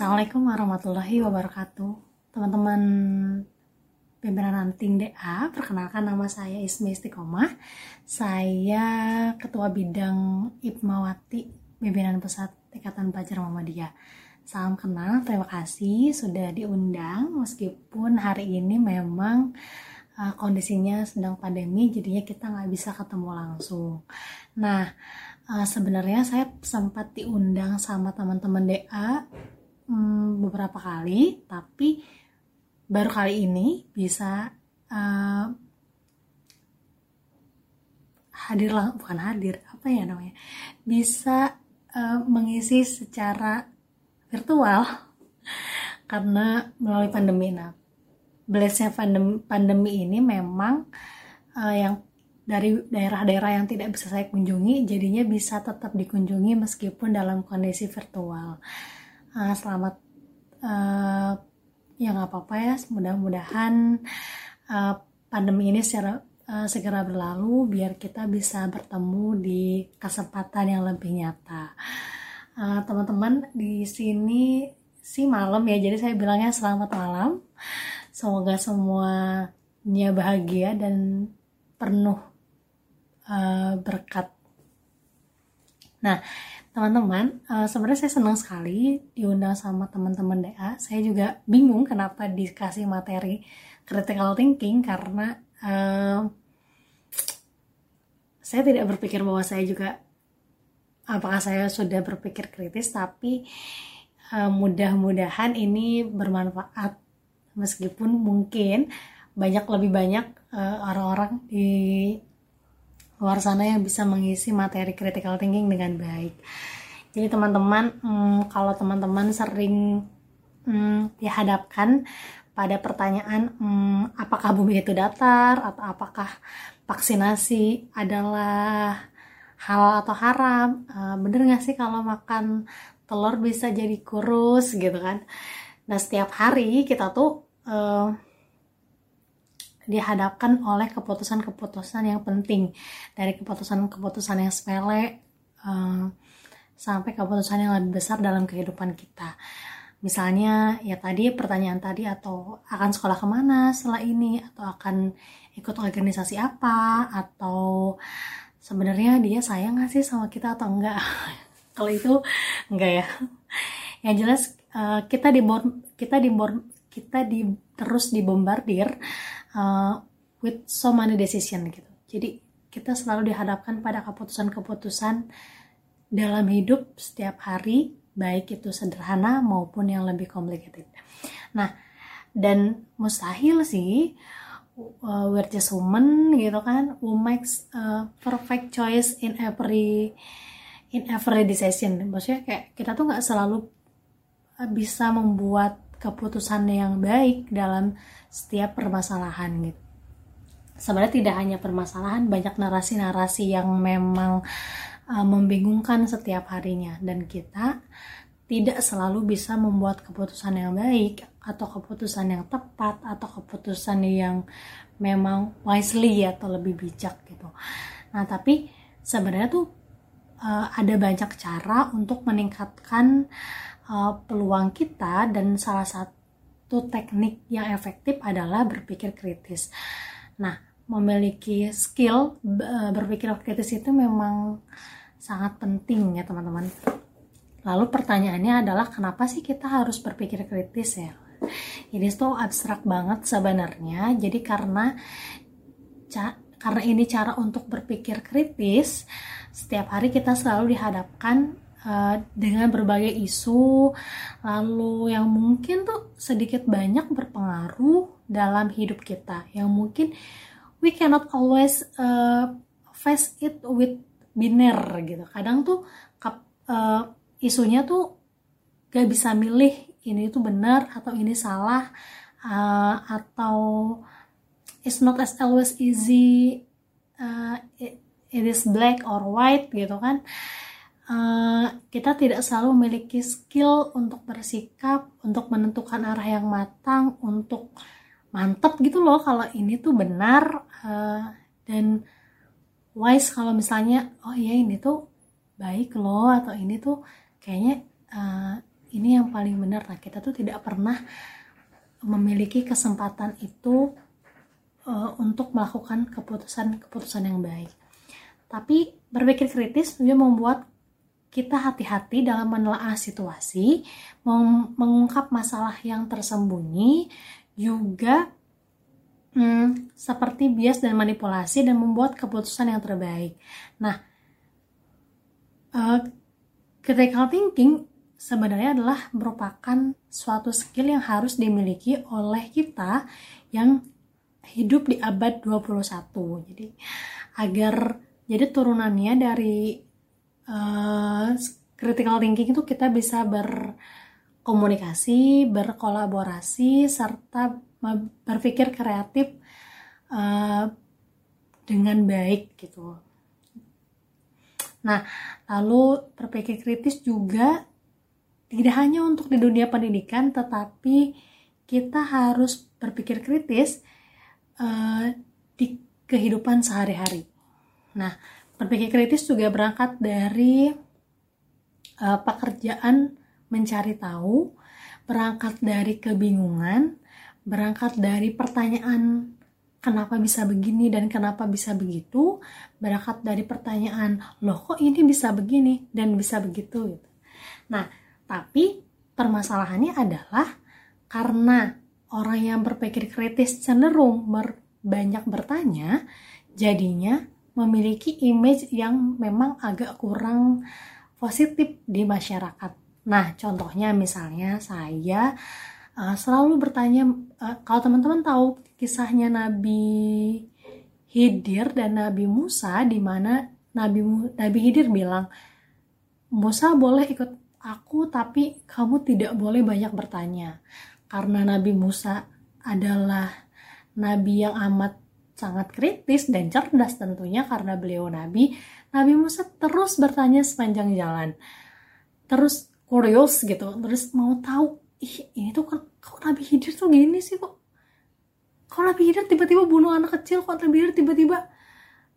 Assalamualaikum warahmatullahi wabarakatuh. Teman-teman pimpinan ranting DA Perkenalkan nama saya Ismi Istiqomah. Saya Ketua Bidang Ibmawati Pimpinan Pusat Ikatan Pelajar Muhammadiyah. Salam kenal, terima kasih sudah diundang. Meskipun hari ini memang uh, kondisinya sedang pandemi Jadinya kita nggak bisa ketemu langsung. Nah, uh, sebenarnya saya sempat diundang sama teman-teman DA hmm, beberapa kali tapi baru kali ini bisa uh, hadir lah bukan hadir apa ya namanya bisa uh, mengisi secara virtual karena melalui pandemi. Nah blessnya pandemi, pandemi ini memang uh, yang dari daerah-daerah yang tidak bisa saya kunjungi jadinya bisa tetap dikunjungi meskipun dalam kondisi virtual uh, selamat uh, ya nggak apa-apa ya mudah-mudahan uh, pandemi ini secara uh, segera berlalu biar kita bisa bertemu di kesempatan yang lebih nyata. Teman-teman uh, di sini sih malam ya jadi saya bilangnya selamat malam. Semoga semuanya bahagia dan penuh uh, berkat. Nah teman-teman uh, sebenarnya saya senang sekali diundang sama teman-teman DA saya juga bingung kenapa dikasih materi critical thinking karena uh, saya tidak berpikir bahwa saya juga apakah saya sudah berpikir kritis tapi uh, mudah-mudahan ini bermanfaat. Meskipun mungkin banyak lebih banyak orang-orang uh, di luar sana yang bisa mengisi materi critical thinking dengan baik. Jadi teman-teman, hmm, kalau teman-teman sering hmm, dihadapkan pada pertanyaan hmm, apakah bumi itu datar atau apakah vaksinasi adalah hal atau haram, uh, bener gak sih kalau makan telur bisa jadi kurus gitu kan? Nah setiap hari kita tuh uh, dihadapkan oleh keputusan-keputusan yang penting. Dari keputusan-keputusan yang sepele uh, sampai keputusan yang lebih besar dalam kehidupan kita. Misalnya ya tadi pertanyaan tadi atau akan sekolah ke mana setelah ini atau akan ikut organisasi apa atau sebenarnya dia sayang gak sih sama kita atau enggak kalau itu enggak ya. Yang jelas uh, kita di kita di kita di terus dibombardir uh, with so many decision gitu. Jadi kita selalu dihadapkan pada keputusan-keputusan dalam hidup setiap hari, baik itu sederhana maupun yang lebih complicated. Nah, dan mustahil sih uh, we're just woman gitu kan, who makes a perfect choice in every in every decision. Maksudnya kayak kita tuh nggak selalu uh, bisa membuat keputusan yang baik dalam setiap permasalahan gitu. Sebenarnya tidak hanya permasalahan, banyak narasi-narasi yang memang uh, membingungkan setiap harinya dan kita tidak selalu bisa membuat keputusan yang baik atau keputusan yang tepat atau keputusan yang memang wisely atau lebih bijak gitu. Nah, tapi sebenarnya tuh uh, ada banyak cara untuk meningkatkan uh, peluang kita dan salah satu teknik yang efektif adalah berpikir kritis. Nah, memiliki skill uh, berpikir kritis itu memang sangat penting ya teman-teman. Lalu pertanyaannya adalah kenapa sih kita harus berpikir kritis ya? Ini tuh abstrak banget sebenarnya. Jadi karena karena ini cara untuk berpikir kritis, setiap hari kita selalu dihadapkan Uh, dengan berbagai isu lalu yang mungkin tuh sedikit banyak berpengaruh dalam hidup kita. Yang mungkin we cannot always uh, face it with biner gitu. Kadang tuh uh, isunya tuh gak bisa milih ini tuh benar atau ini salah uh, atau it's not as always easy uh, it, it is black or white gitu kan Eh, kita tidak selalu memiliki skill untuk bersikap, untuk menentukan arah yang matang, untuk mantep gitu loh kalau ini tuh benar. Uh, dan wise kalau misalnya oh ya ini tuh baik loh atau ini tuh kayaknya uh, ini yang paling benar. Nah kita tuh tidak pernah memiliki kesempatan itu uh, untuk melakukan keputusan-keputusan yang baik. Tapi berpikir kritis juga membuat kita hati-hati dalam menelaah situasi, mengungkap masalah yang tersembunyi, juga hmm, seperti bias dan manipulasi dan membuat keputusan yang terbaik. Nah, uh, critical thinking sebenarnya adalah merupakan suatu skill yang harus dimiliki oleh kita yang hidup di abad 21. Jadi agar jadi turunannya dari uh, critical thinking itu kita bisa berkomunikasi, berkolaborasi, serta berpikir kreatif uh, dengan baik gitu. Nah, lalu berpikir kritis juga tidak hanya untuk di dunia pendidikan, tetapi kita harus berpikir kritis uh, di kehidupan sehari-hari. Nah, berpikir kritis juga berangkat dari uh, pekerjaan mencari tahu, berangkat dari kebingungan, berangkat dari pertanyaan kenapa bisa begini dan kenapa bisa begitu, berangkat dari pertanyaan loh kok ini bisa begini dan bisa begitu gitu. Nah, tapi permasalahannya adalah karena orang yang berpikir kritis cenderung ber, banyak bertanya, jadinya memiliki image yang memang agak kurang positif di masyarakat. Nah, contohnya misalnya saya uh, selalu bertanya, uh, kalau teman-teman tahu kisahnya Nabi Hidir dan Nabi Musa, di mana Nabi Nabi Hidir bilang, Musa boleh ikut aku, tapi kamu tidak boleh banyak bertanya, karena Nabi Musa adalah Nabi yang amat sangat kritis dan cerdas tentunya karena beliau nabi. Nabi Musa terus bertanya sepanjang jalan. Terus curious gitu, terus mau tahu, ih ini tuh kok, Nabi Hidir tuh gini sih kok? Kok Nabi Hidir tiba-tiba bunuh anak kecil, kok Nabi Hidir tiba-tiba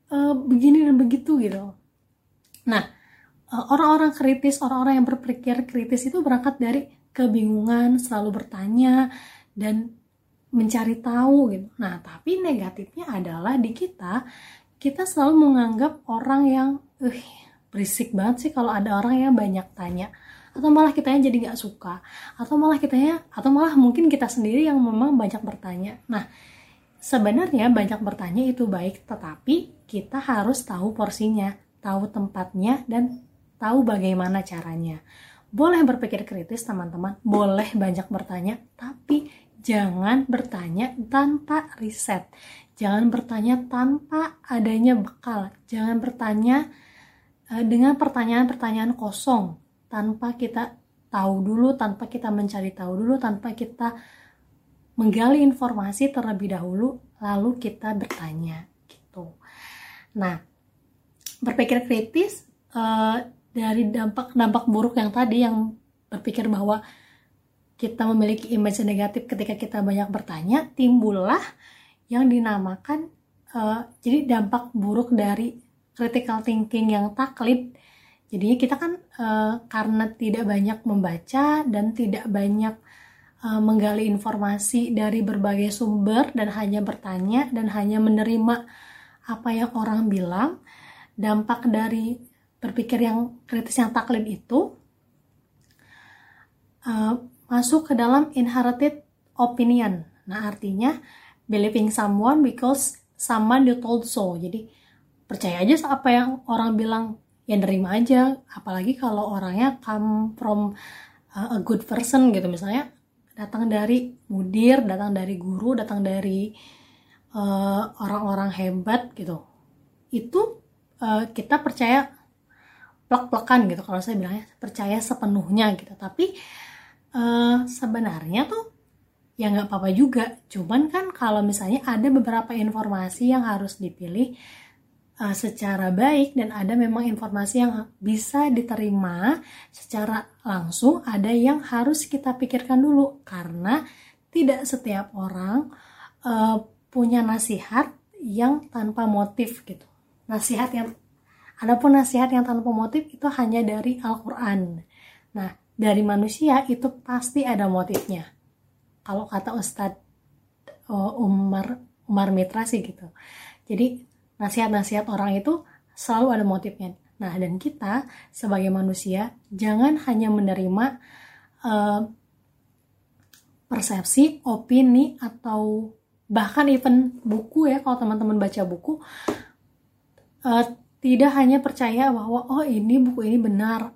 uh, begini dan begitu gitu. Nah, uh, orang-orang kritis, orang-orang yang berpikir kritis itu berangkat dari kebingungan, selalu bertanya, dan mencari tahu gitu. Nah, tapi negatifnya adalah di kita kita selalu menganggap orang yang uh berisik banget sih kalau ada orang yang banyak tanya atau malah kitanya jadi nggak suka atau malah kitanya atau malah mungkin kita sendiri yang memang banyak bertanya. Nah, sebenarnya banyak bertanya itu baik, tetapi kita harus tahu porsinya, tahu tempatnya dan tahu bagaimana caranya. Boleh berpikir kritis teman-teman, boleh banyak bertanya, tapi jangan bertanya tanpa riset. Jangan bertanya tanpa adanya bekal. Jangan bertanya uh, dengan pertanyaan-pertanyaan kosong tanpa kita tahu dulu, tanpa kita mencari tahu dulu, tanpa kita menggali informasi terlebih dahulu, lalu kita bertanya gitu. Nah, berpikir kritis uh, dari dampak-dampak buruk yang tadi yang berpikir bahwa kita memiliki image negatif ketika kita banyak bertanya, timbullah yang dinamakan uh, jadi dampak buruk dari critical thinking yang taklid. Jadinya kita kan uh, karena tidak banyak membaca dan tidak banyak uh, menggali informasi dari berbagai sumber dan hanya bertanya dan hanya menerima apa yang orang bilang, dampak dari berpikir yang kritis yang taklid itu uh, masuk ke dalam inherited opinion. Nah, artinya believing someone because someone you told so. Jadi percaya aja apa yang orang bilang, ya nerima aja. Apalagi kalau orangnya come from a good person gitu misalnya datang dari mudir, datang dari guru, datang dari uh, orang-orang uh, hebat gitu. Itu uh, kita percaya plek-plekan gitu kalau saya bilangnya percaya sepenuhnya gitu. Tapi uh, sebenarnya tuh ya nggak apa-apa juga. Cuman kan kalau misalnya ada beberapa informasi yang harus dipilih uh, secara baik dan ada memang informasi yang bisa diterima secara langsung ada yang harus kita pikirkan dulu. Karena tidak setiap orang uh, punya nasihat yang tanpa motif gitu. Nasihat yang adapun nasihat yang tanpa motif itu hanya dari Al-Quran. Nah dari manusia itu pasti ada motifnya. Kalau kata Ustadz uh, Umar Umar Mitra sih gitu. Jadi nasihat-nasihat orang itu selalu ada motifnya. Nah dan kita sebagai manusia jangan hanya menerima uh, persepsi opini atau bahkan even buku ya kalau teman-teman baca buku uh, tidak hanya percaya bahwa oh ini buku ini benar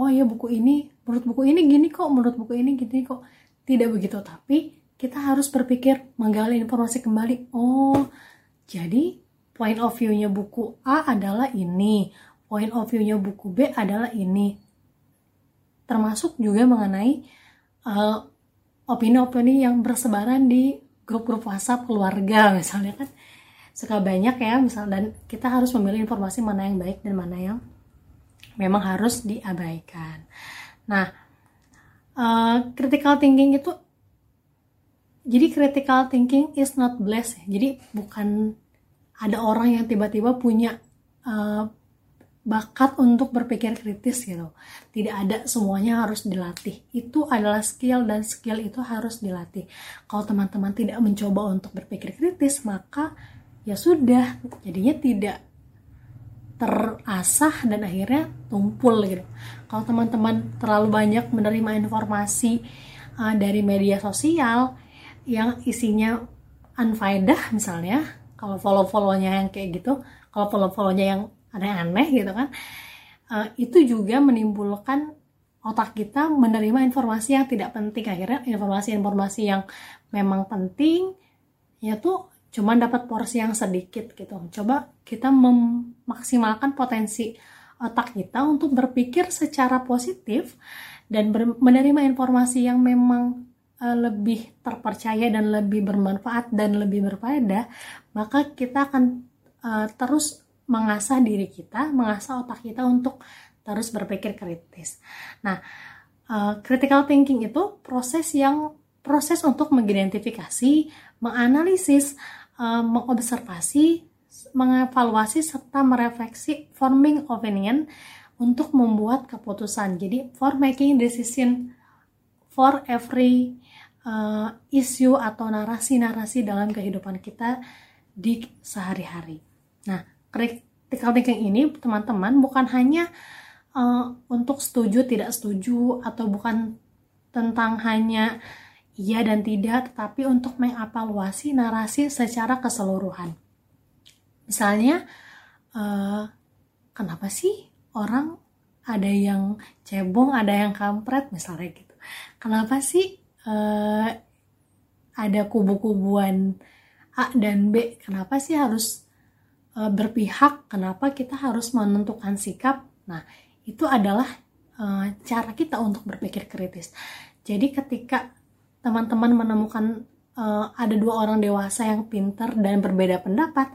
oh ya buku ini menurut buku ini gini kok menurut buku ini gini kok. Tidak begitu tapi kita harus berpikir menggali informasi kembali. Oh jadi point of view-nya buku A adalah ini point of view-nya buku B adalah ini. Termasuk juga mengenai uh, opini-opini yang bersebaran di grup-grup WhatsApp keluarga misalnya kan. Suka banyak ya misal dan kita harus memilih informasi mana yang baik dan mana yang memang harus diabaikan. Nah, uh, critical thinking itu jadi critical thinking is not blessed. Jadi bukan ada orang yang tiba-tiba punya uh, bakat untuk berpikir kritis gitu. Tidak ada semuanya harus dilatih. Itu adalah skill dan skill itu harus dilatih. Kalau teman-teman tidak mencoba untuk berpikir kritis, maka ya sudah, jadinya tidak terasah dan akhirnya tumpul gitu. Kalau teman-teman terlalu banyak menerima informasi uh, dari media sosial yang isinya unfaedah misalnya, kalau follow-follownya yang kayak gitu, kalau follow-follownya yang aneh-aneh gitu kan uh, itu juga menimbulkan otak kita menerima informasi yang tidak penting akhirnya informasi-informasi yang memang penting ya tuh cuma dapat porsi yang sedikit gitu coba kita memaksimalkan potensi otak kita untuk berpikir secara positif dan menerima informasi yang memang uh, lebih terpercaya dan lebih bermanfaat dan lebih berfaedah maka kita akan uh, terus mengasah diri kita, mengasah otak kita untuk terus berpikir kritis. Nah, uh, critical thinking itu proses yang proses untuk mengidentifikasi, menganalisis, uh, mengobservasi, mengevaluasi serta merefleksi forming opinion untuk membuat keputusan. Jadi for making decision for every uh, issue atau narasi-narasi dalam kehidupan kita di sehari-hari. Nah, critical thinking ini teman-teman bukan hanya uh, untuk setuju tidak setuju atau bukan tentang hanya iya dan tidak tetapi untuk mengevaluasi narasi secara keseluruhan. Misalnya uh, kenapa sih orang ada yang cebong ada yang kampret misalnya gitu. Kenapa sih uh, ada kubu-kubuan A dan B? Kenapa sih harus e, berpihak? Kenapa kita harus menentukan sikap? Nah itu adalah cara kita untuk berpikir kritis. Jadi ketika teman-teman menemukan e, ada dua orang dewasa yang pintar dan berbeda pendapat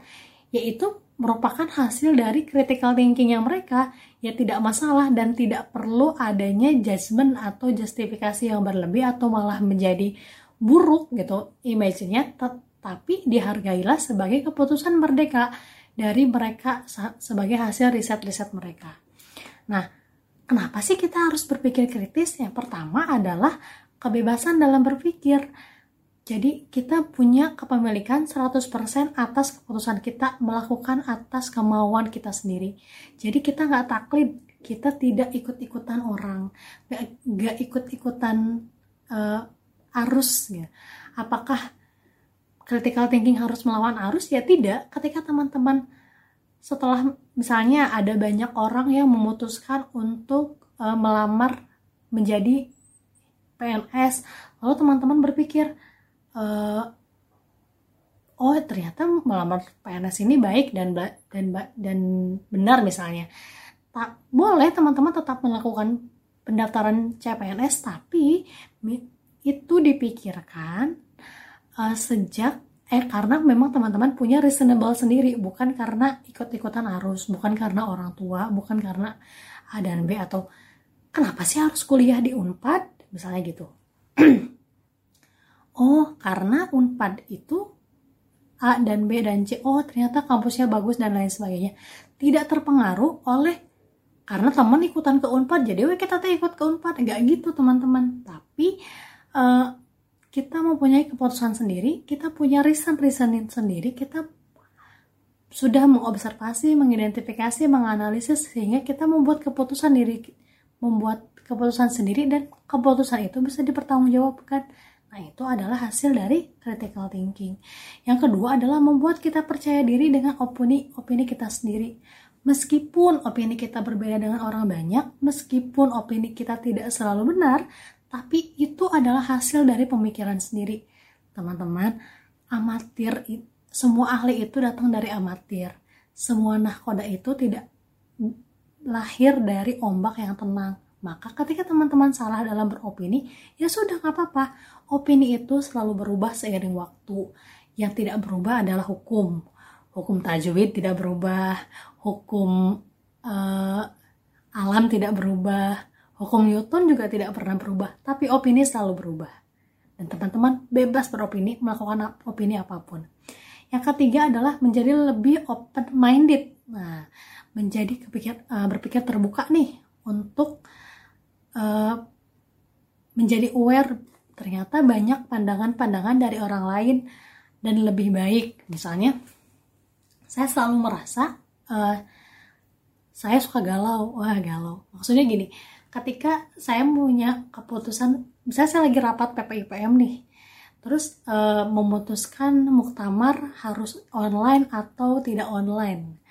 yaitu merupakan hasil dari critical thinking yang mereka ya tidak masalah dan tidak perlu adanya judgment atau justifikasi yang berlebih atau malah menjadi buruk gitu image-nya tapi dihargailah sebagai keputusan merdeka dari mereka sebagai hasil riset-riset mereka. Nah, kenapa sih kita harus berpikir kritis? Yang pertama adalah kebebasan dalam berpikir. Jadi kita punya kepemilikan 100% atas keputusan kita melakukan atas kemauan kita sendiri. Jadi kita nggak taklid, kita tidak ikut-ikutan orang, nggak ikut-ikutan uh, arus. Ya. Apakah critical thinking harus melawan arus ya tidak ketika teman-teman setelah misalnya ada banyak orang yang memutuskan untuk uh, melamar menjadi PNS lalu teman-teman berpikir uh, oh ternyata melamar PNS ini baik dan dan dan benar misalnya. Tak boleh teman-teman tetap melakukan pendaftaran CPNS tapi itu dipikirkan uh, sejak eh karena memang teman-teman punya reasonable sendiri bukan karena ikut-ikutan arus bukan karena orang tua bukan karena A dan B atau kenapa sih harus kuliah di Unpad misalnya gitu. Oh karena Unpad itu A dan B dan C. Oh ternyata kampusnya bagus dan lain sebagainya. Tidak terpengaruh oleh karena teman ikutan ke unpad jadi we kita ikut ke unpad. Nggak gitu teman-teman. Tapi uh, kita mempunyai keputusan sendiri kita punya reason reasoning sendiri kita sudah mengobservasi, mengidentifikasi, menganalisis sehingga kita membuat keputusan diri membuat keputusan sendiri dan keputusan itu bisa dipertanggungjawabkan. Nah, itu adalah hasil dari critical thinking. Yang kedua adalah membuat kita percaya diri dengan opini opini kita sendiri. Meskipun opini kita berbeda dengan orang banyak, meskipun opini kita tidak selalu benar, tapi itu adalah hasil dari pemikiran sendiri. Teman-teman, amatir semua ahli itu datang dari amatir. Semua nahkoda itu tidak lahir dari ombak yang tenang. Maka ketika teman-teman salah dalam beropini, ya sudah nggak apa-apa. Opini itu selalu berubah seiring waktu. Yang tidak berubah adalah hukum. Hukum tajwid tidak berubah. Hukum uh, alam tidak berubah. Hukum Newton juga tidak pernah berubah. Tapi opini selalu berubah. Dan teman-teman bebas beropini, melakukan opini apa pun. Yang ketiga adalah menjadi lebih open minded. Nah, menjadi kepikir, uh, berpikir terbuka nih untuk uh, menjadi aware ternyata banyak pandangan-pandangan dari orang lain dan lebih baik. Misalnya, saya selalu merasa uh, saya suka galau. Wah, galau. Maksudnya gini, ketika saya punya keputusan, misalnya saya lagi rapat PPIPM nih, Terus uh, memutuskan muktamar harus online atau tidak online.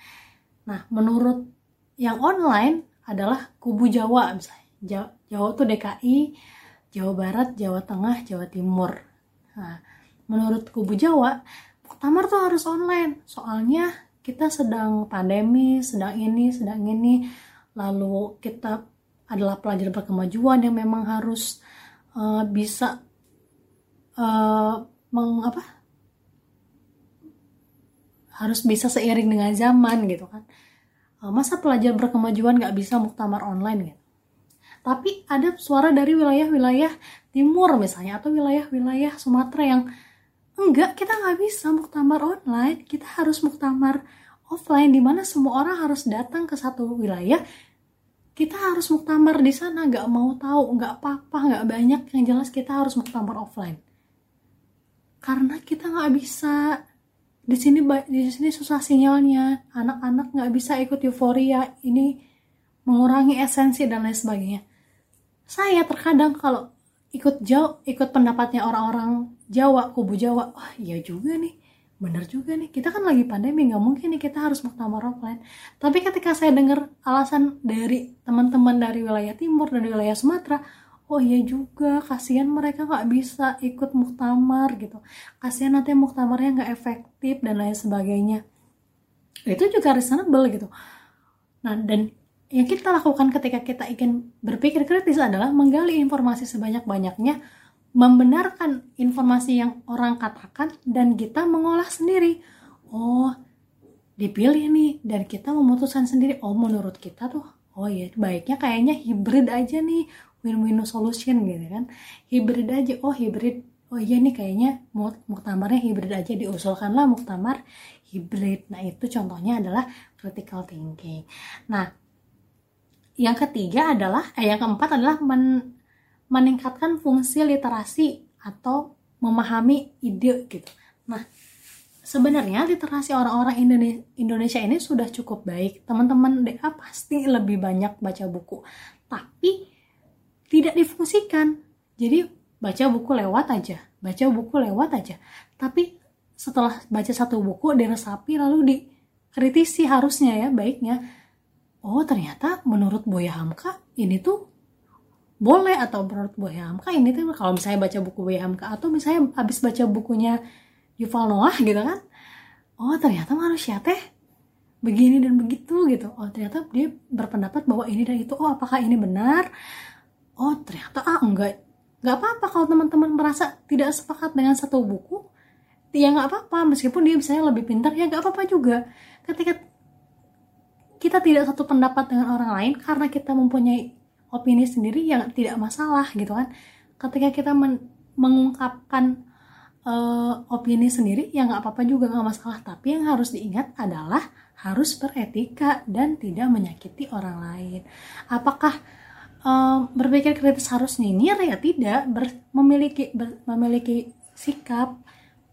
Nah, menurut yang online adalah kubu Jawa misalnya. Jawa, Jawa DKI, Jawa Barat, Jawa Tengah, Jawa Timur. Nah, menurut kubu Jawa, muktamar tuh harus online. Soalnya kita sedang pandemi, sedang ini, sedang ini. Lalu kita adalah pelajar berkemajuan yang memang harus uh, bisa uh, meng harus bisa seiring dengan zaman gitu kan. Uh, masa pelajar berkemajuan nggak bisa muktamar online gitu? Tapi ada suara dari wilayah-wilayah timur misalnya atau wilayah-wilayah Sumatera yang enggak kita nggak bisa muktamar online. Kita harus muktamar offline di mana semua orang harus datang ke satu wilayah. Kita harus muktamar di sana. Nggak mau tahu nggak apa-apa nggak banyak. Yang jelas kita harus muktamar offline karena kita nggak bisa. Di sini di sini susah sinyalnya. Anak-anak nggak bisa ikut euforia. Ini mengurangi esensi dan lain sebagainya. Saya terkadang kalau ikut jauh ikut pendapatnya orang-orang Jawa kubu Jawa wah iya juga nih. Bener juga nih. Kita kan lagi pandemi nggak mungkin nih kita harus muktamar offline. Tapi ketika saya dengar alasan dari teman-teman dari wilayah timur dan wilayah Sumatera oh iya juga. Kasihan mereka nggak bisa ikut muktamar gitu. Kasihan nanti muktamarnya nggak efektif dan lain sebagainya. Itu juga reasonable gitu. Nah dan yang kita lakukan ketika kita ingin berpikir kritis adalah menggali informasi sebanyak-banyaknya membenarkan informasi yang orang katakan dan kita mengolah sendiri. Oh dipilih nih dan kita memutuskan sendiri. Oh menurut kita tuh oh ya baiknya kayaknya hybrid aja nih win-win solution gitu kan. Hybrid aja oh hybrid. Oh iya nih kayaknya muktamarnya hybrid aja diusulkanlah muktamar hybrid. Nah itu contohnya adalah critical thinking. Nah yang ketiga adalah eh yang keempat adalah men, meningkatkan fungsi literasi atau memahami ide gitu. Nah sebenarnya literasi orang-orang Indonesia ini sudah cukup baik. Teman-teman DA pasti lebih banyak baca buku. Tapi tidak difungsikan. Jadi baca buku lewat aja, baca buku lewat aja. Tapi setelah baca satu buku diresapi lalu dikritisi harusnya ya baiknya. Oh ternyata menurut Boya Hamka ini tuh boleh atau menurut Boya Hamka ini tuh kalau misalnya baca buku Boya Hamka atau misalnya habis baca bukunya Yuval Noah gitu kan. Oh ternyata manusia teh begini dan begitu gitu. Oh ternyata dia berpendapat bahwa ini dan itu. Oh apakah ini benar? Oh ternyata ah enggak. Nggak apa-apa kalau teman-teman merasa tidak sepakat dengan satu buku ya nggak apa-apa. Meskipun dia misalnya lebih pintar ya nggak apa-apa juga. Ketika kita tidak satu pendapat dengan orang lain karena kita mempunyai opini sendiri yang tidak masalah gitu kan. Ketika kita men mengungkapkan uh, opini sendiri ya nggak apa-apa juga nggak masalah. Tapi yang harus diingat adalah harus beretika dan tidak menyakiti orang lain. Apakah um, berpikir kritis harus nyinyir ya? Tidak. Ber, memiliki ber, memiliki sikap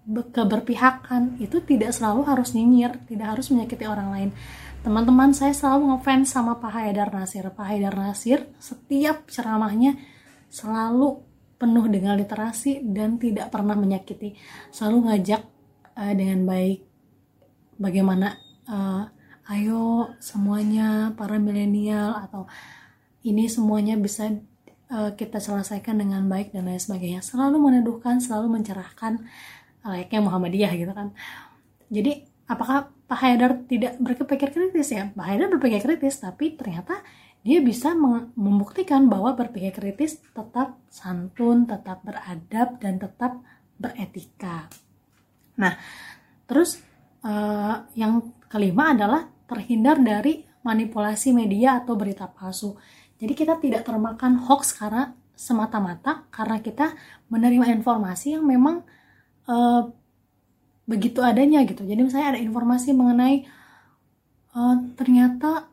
keberpihakan itu tidak selalu harus nyinyir tidak harus menyakiti orang lain. Teman-teman saya selalu ngefans sama Pak Haidar Nasir. Pak Haidar Nasir setiap ceramahnya selalu penuh dengan literasi dan tidak pernah menyakiti. Selalu ngajak uh, dengan baik bagaimana uh, ayo semuanya para milenial atau ini semuanya bisa uh, kita selesaikan dengan baik dan lain sebagainya. Selalu meneduhkan selalu mencerahkan layaknya Muhammadiyah gitu kan. Jadi apakah Pak Haidar tidak berpikir kritis ya? Pak Haidar berpikir kritis tapi ternyata dia bisa membuktikan bahwa berpikir kritis tetap santun tetap beradab dan tetap beretika. Nah terus uh, yang kelima adalah terhindar dari manipulasi media atau berita palsu jadi kita tidak termakan hoax karena semata-mata karena kita menerima informasi yang memang uh, begitu adanya gitu. Jadi misalnya ada informasi mengenai uh, ternyata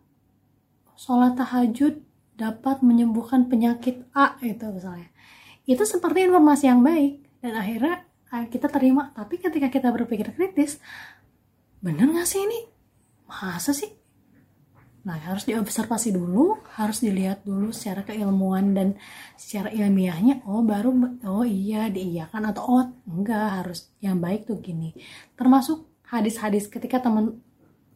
sholat tahajud dapat menyembuhkan penyakit A itu misalnya. Itu seperti informasi yang baik dan akhirnya uh, kita terima. Tapi ketika kita berpikir kritis, bener nggak sih ini? Masa sih Nah, harus diobservasi dulu, harus dilihat dulu secara keilmuan dan secara ilmiahnya, oh baru, oh iya diiyakan atau oh enggak, harus yang baik tuh gini. Termasuk hadis-hadis ketika teman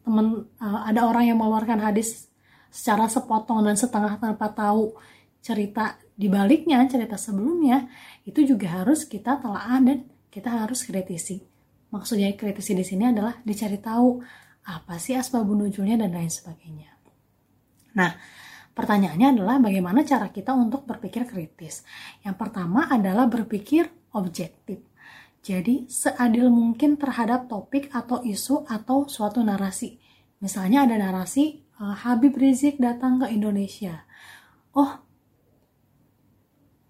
teman uh, ada orang yang mengeluarkan hadis secara sepotong dan setengah tanpa tahu cerita di baliknya, cerita sebelumnya, itu juga harus kita telaah dan kita harus kritisi. Maksudnya kritisi di sini adalah dicari tahu apa sih asbabun nuzulnya dan lain sebagainya. Nah, pertanyaannya adalah bagaimana cara kita untuk berpikir kritis. Yang pertama adalah berpikir objektif. Jadi, seadil mungkin terhadap topik atau isu atau suatu narasi. Misalnya ada narasi uh, Habib Rizik datang ke Indonesia. Oh,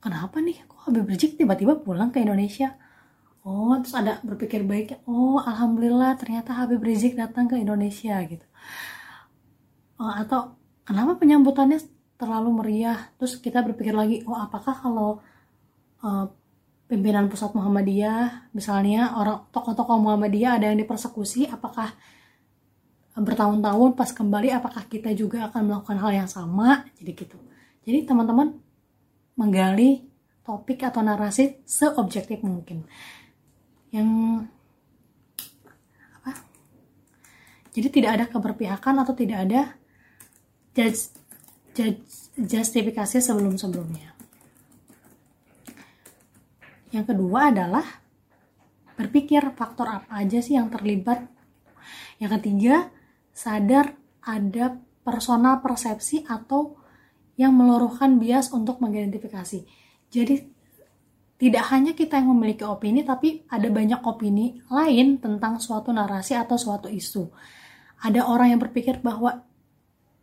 kenapa nih? Kok Habib Rizik tiba-tiba pulang ke Indonesia? Oh, terus ada berpikir baik. Oh, alhamdulillah ternyata Habib Rizik datang ke Indonesia gitu. Uh, atau kenapa penyambutannya terlalu meriah? Terus kita berpikir lagi oh apakah kalau uh, pimpinan pusat Muhammadiyah misalnya orang tokoh-tokoh Muhammadiyah ada yang dipersekusi apakah bertahun-tahun pas kembali apakah kita juga akan melakukan hal yang sama? Jadi gitu. Jadi teman-teman menggali topik atau narasi seobjektif mungkin. Yang apa? Jadi tidak ada keberpihakan atau tidak ada justifikasi sebelum-sebelumnya. Yang kedua adalah berpikir faktor apa aja sih yang terlibat. Yang ketiga, sadar ada personal persepsi atau yang meluruhkan bias untuk mengidentifikasi. Jadi tidak hanya kita yang memiliki opini, tapi ada banyak opini lain tentang suatu narasi atau suatu isu. Ada orang yang berpikir bahwa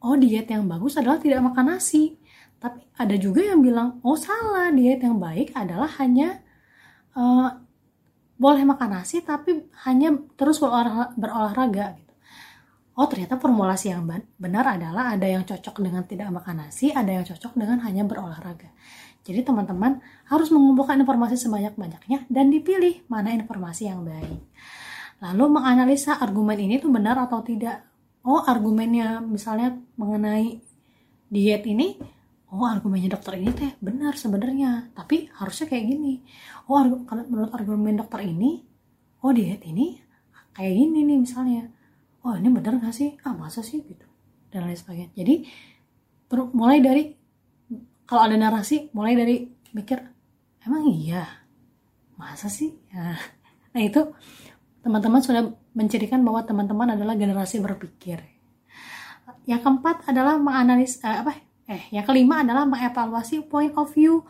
oh diet yang bagus adalah tidak makan nasi. Tapi ada juga yang bilang oh salah diet yang baik adalah hanya uh, boleh makan nasi tapi hanya terus berolah, berolahraga gitu. Oh ternyata formulasi yang benar adalah ada yang cocok dengan tidak makan nasi ada yang cocok dengan hanya berolahraga. Jadi teman-teman harus mengumpulkan informasi sebanyak-banyaknya dan dipilih mana informasi yang baik. Lalu menganalisa argumen ini tuh benar atau tidak oh argumennya misalnya mengenai diet ini oh argumennya dokter ini teh benar sebenarnya tapi harusnya kayak gini. Oh kalau menurut argumen dokter ini oh diet ini kayak gini nih misalnya. Oh ini benar gak sih? Ah masa sih? Gitu. Dan lain sebagainya. Jadi mulai dari kalau ada narasi mulai dari mikir emang iya? Masa sih? Ya. nah itu teman-teman sudah mencirikan bahwa teman-teman adalah generasi berpikir. Yang keempat adalah menganalisis eh, apa? Eh, yang kelima adalah mengevaluasi point of view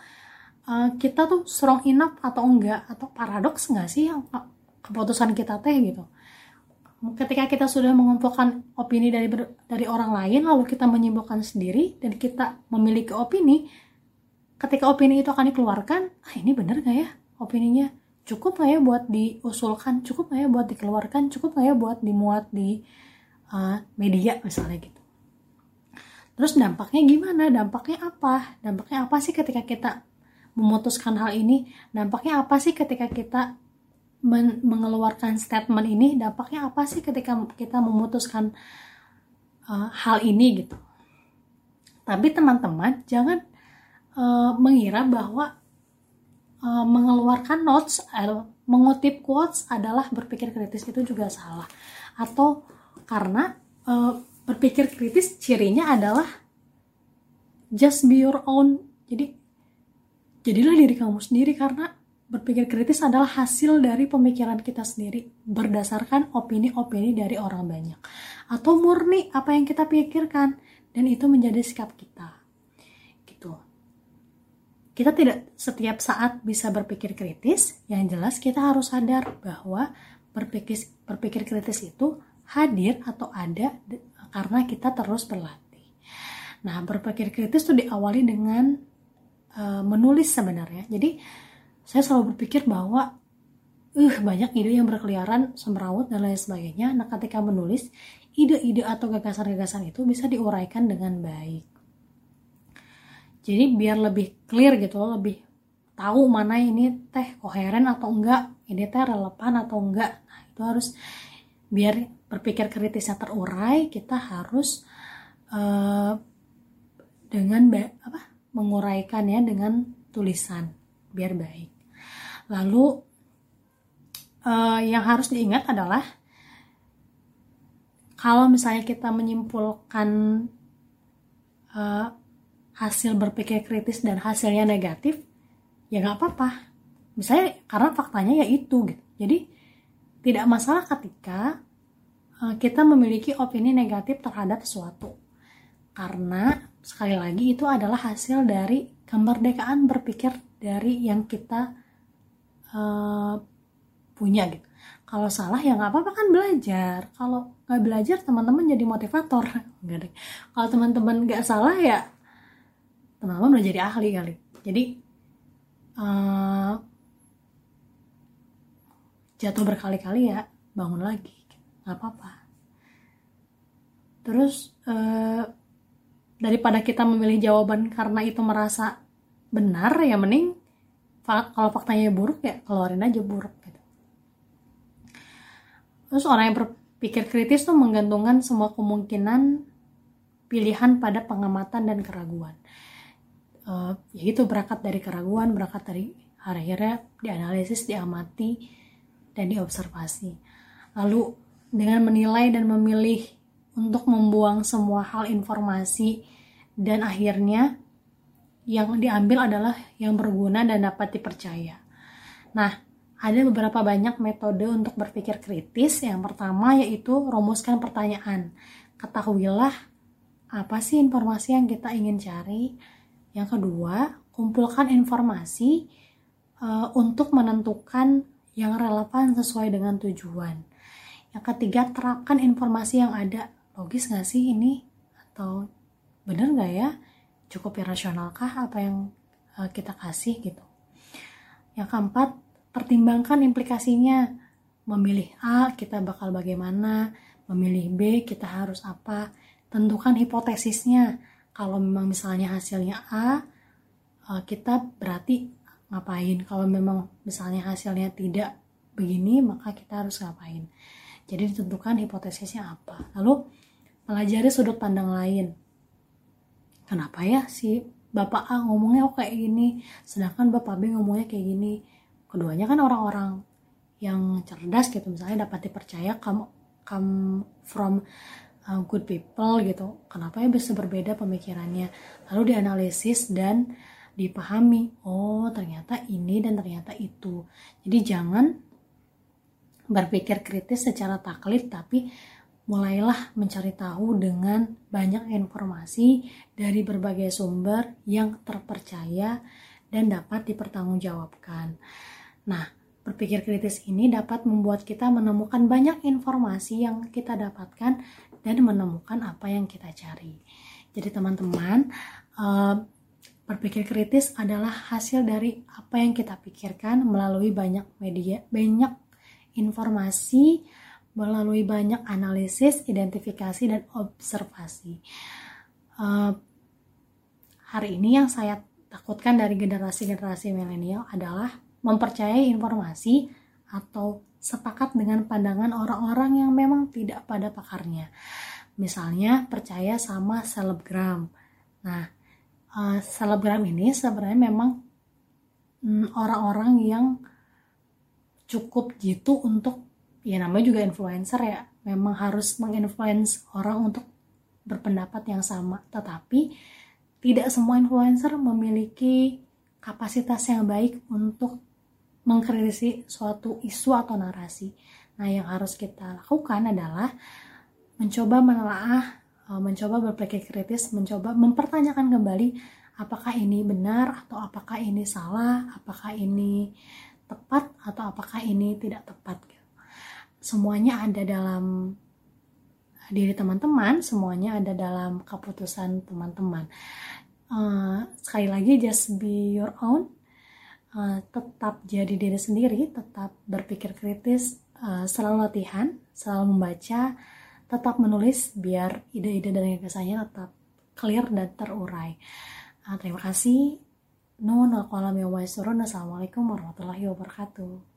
uh, kita tuh strong enough atau enggak atau paradoks enggak sih yang keputusan kita teh gitu. Ketika kita sudah mengumpulkan opini dari dari orang lain lalu kita menyimpulkan sendiri dan kita memiliki opini, ketika opini itu akan dikeluarkan, ah ini bener gak ya opininya? Cukup nggak ya buat diusulkan? Cukup nggak ya buat dikeluarkan? Cukup nggak ya buat dimuat di uh, media misalnya gitu? Terus dampaknya gimana? Dampaknya apa? Dampaknya apa sih ketika kita memutuskan hal ini? Dampaknya apa sih ketika kita men mengeluarkan statement ini? Dampaknya apa sih ketika kita memutuskan uh, hal ini gitu? Tapi teman-teman jangan uh, mengira bahwa uh, mengeluarkan notes uh, mengutip quotes adalah berpikir kritis itu juga salah. Atau karena uh, berpikir kritis cirinya adalah just be your own. Jadi jadilah diri kamu sendiri karena berpikir kritis adalah hasil dari pemikiran kita sendiri berdasarkan opini-opini dari orang banyak. Atau murni apa yang kita pikirkan dan itu menjadi sikap kita kita tidak setiap saat bisa berpikir kritis. Yang jelas kita harus sadar bahwa berpikir berpikir kritis itu hadir atau ada karena kita terus berlatih. Nah berpikir kritis itu diawali dengan uh, menulis sebenarnya. Jadi saya selalu berpikir bahwa uh banyak ide yang berkeliaran semrawut dan lain sebagainya. Nah ketika menulis ide-ide atau gagasan-gagasan itu bisa diuraikan dengan baik jadi biar lebih clear gitu loh lebih tahu mana ini teh koheren atau enggak ini teh relevan atau enggak. Nah itu harus biar berpikir kritisnya terurai kita harus uh, dengan apa menguraikan ya dengan tulisan biar baik. Lalu uh, yang harus diingat adalah kalau misalnya kita menyimpulkan uh, hasil berpikir kritis dan hasilnya negatif, ya nggak apa-apa. Misalnya karena faktanya ya itu gitu. Jadi tidak masalah ketika uh, kita memiliki opini negatif terhadap sesuatu. Karena sekali lagi itu adalah hasil dari kemerdekaan berpikir dari yang kita uh, punya gitu kalau salah ya nggak apa-apa kan belajar kalau nggak belajar teman-teman jadi motivator kalau teman-teman nggak salah ya teman-teman udah jadi ahli kali. Jadi uh, jatuh berkali-kali ya bangun lagi. Nggak apa-apa. Terus uh, daripada kita memilih jawaban karena itu merasa benar ya mending kalau faktanya buruk ya keluarin aja buruk gitu. Terus orang yang berpikir kritis tuh menggantungkan semua kemungkinan pilihan pada pengamatan dan keraguan uh, ya itu berangkat dari keraguan berangkat dari akhirnya dianalisis diamati dan diobservasi lalu dengan menilai dan memilih untuk membuang semua hal informasi dan akhirnya yang diambil adalah yang berguna dan dapat dipercaya. Nah, ada beberapa banyak metode untuk berpikir kritis. Yang pertama yaitu rumuskan pertanyaan. Ketahuilah apa sih informasi yang kita ingin cari. Yang kedua, kumpulkan informasi uh, untuk menentukan yang relevan sesuai dengan tujuan. Yang ketiga, terapkan informasi yang ada. Logis nggak sih ini? Atau bener nggak ya? cukup irasionalkah apa yang uh, kita kasih gitu yang keempat pertimbangkan implikasinya memilih A kita bakal bagaimana memilih B kita harus apa tentukan hipotesisnya kalau memang misalnya hasilnya A uh, kita berarti ngapain? Kalau memang misalnya hasilnya tidak begini maka kita harus ngapain? Jadi ditentukan hipotesisnya apa. Lalu pelajari sudut pandang lain. Kenapa ya si bapak A ngomongnya kok kayak gini sedangkan bapak B ngomongnya kayak gini? Keduanya kan orang-orang yang cerdas gitu misalnya dapat dipercaya kamu come from uh, good people gitu. Kenapa ya bisa berbeda pemikirannya? Lalu dianalisis dan dipahami oh ternyata ini dan ternyata itu. Jadi jangan berpikir kritis secara taklid tapi mulailah mencari tahu dengan banyak informasi dari berbagai sumber yang terpercaya dan dapat dipertanggungjawabkan. Nah, berpikir kritis ini dapat membuat kita menemukan banyak informasi yang kita dapatkan dan menemukan apa yang kita cari. Jadi teman-teman, uh, berpikir kritis adalah hasil dari apa yang kita pikirkan melalui banyak media, banyak informasi melalui banyak analisis, identifikasi, dan observasi. Uh, hari ini yang saya takutkan dari generasi-generasi milenial adalah mempercayai informasi atau sepakat dengan pandangan orang-orang yang memang tidak pada pakarnya. Misalnya percaya sama selebgram. Nah, uh, selebgram ini sebenarnya memang mm, orang-orang yang cukup gitu untuk ya namanya juga influencer ya memang harus menginfluence orang untuk berpendapat yang sama tetapi tidak semua influencer memiliki kapasitas yang baik untuk mengkritisi suatu isu atau narasi nah yang harus kita lakukan adalah mencoba menelaah eh, mencoba berpikir kritis mencoba mempertanyakan kembali apakah ini benar atau apakah ini salah apakah ini tepat atau apakah ini tidak tepat semuanya ada dalam diri teman-teman, semuanya ada dalam keputusan teman-teman. Uh, sekali lagi, just be your own. Uh, tetap jadi diri sendiri, tetap berpikir kritis, uh, selalu latihan, selalu membaca, tetap menulis biar ide-ide dan gagasannya tetap clear dan terurai. Uh, terima kasih. Nun Assalamualaikum warahmatullahi wabarakatuh.